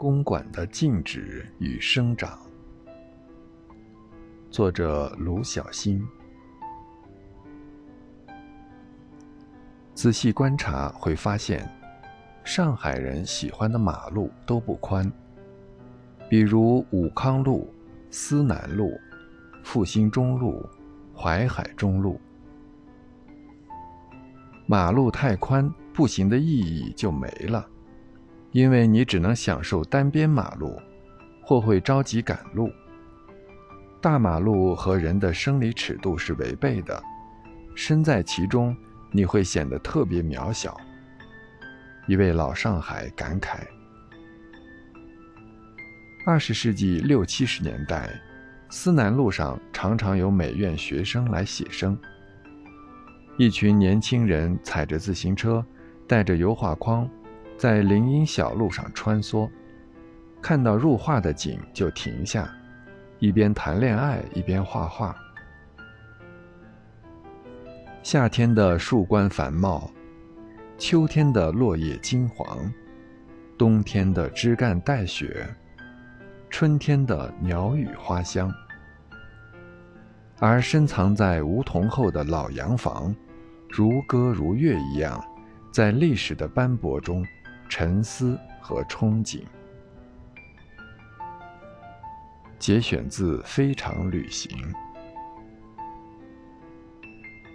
公馆的静止与生长。作者卢小新。仔细观察会发现，上海人喜欢的马路都不宽，比如武康路、思南路、复兴中路、淮海中路。马路太宽，步行的意义就没了。因为你只能享受单边马路，或会着急赶路。大马路和人的生理尺度是违背的，身在其中，你会显得特别渺小。一位老上海感慨：二十世纪六七十年代，思南路上常常有美院学生来写生。一群年轻人踩着自行车，带着油画框。在林荫小路上穿梭，看到入画的景就停下，一边谈恋爱一边画画。夏天的树冠繁茂，秋天的落叶金黄，冬天的枝干带雪，春天的鸟语花香。而深藏在梧桐后的老洋房，如歌如乐一样，在历史的斑驳中。沉思和憧憬。节选自《非常旅行》。